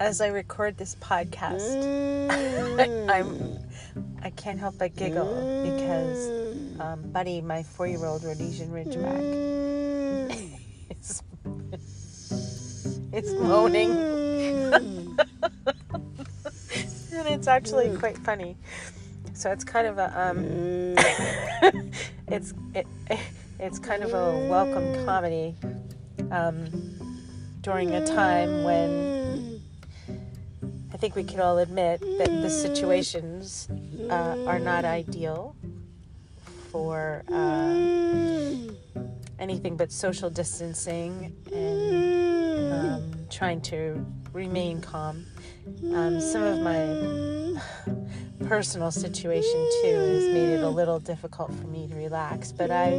as I record this podcast, I'm I can't help but giggle because um, Buddy, my four-year-old Rhodesian Ridgeback, is is moaning, and it's actually quite funny. So it's kind of a um, it's it, it's kind of a welcome comedy um, during a time when think we can all admit that the situations uh, are not ideal for uh, anything but social distancing and um, trying to remain calm. Um, some of my personal situation too has made it a little difficult for me to relax, but I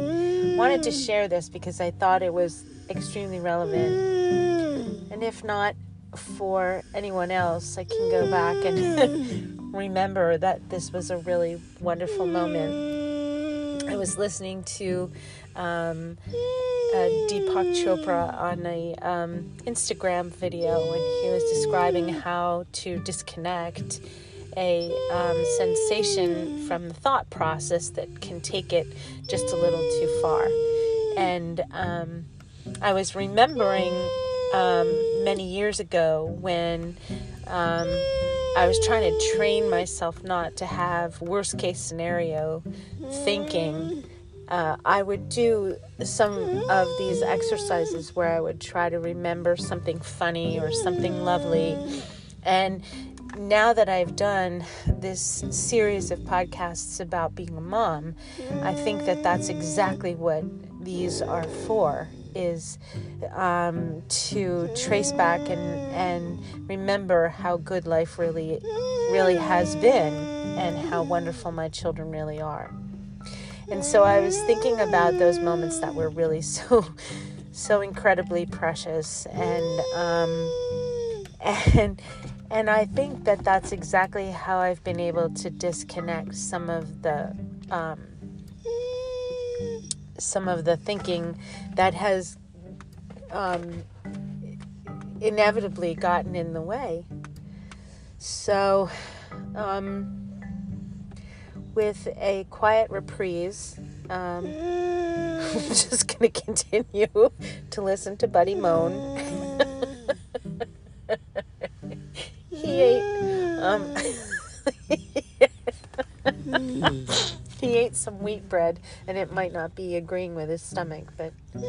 wanted to share this because I thought it was extremely relevant. And if not for anyone else, I can go back and remember that this was a really wonderful moment. I was listening to um, uh, Deepak Chopra on a um, Instagram video when he was describing how to disconnect a um, sensation from the thought process that can take it just a little too far. And um, I was remembering um, many years ago when um, I was trying to train myself not to have worst case scenario thinking. Uh, I would do some of these exercises where I would try to remember something funny or something lovely. And now that I've done this series of podcasts about being a mom, I think that that's exactly what these are for is um, to trace back and, and remember how good life really really has been and how wonderful my children really are. And so I was thinking about those moments that were really so so incredibly precious and um, and and I think that that's exactly how I've been able to disconnect some of the um, some of the thinking that has um, inevitably gotten in the way. So, um, with a quiet reprise, um, I'm just going to continue to listen to Buddy moan. he ate. Um, he ate some wheat bread, and it might not be agreeing with his stomach, but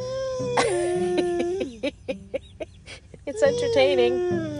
it's entertaining.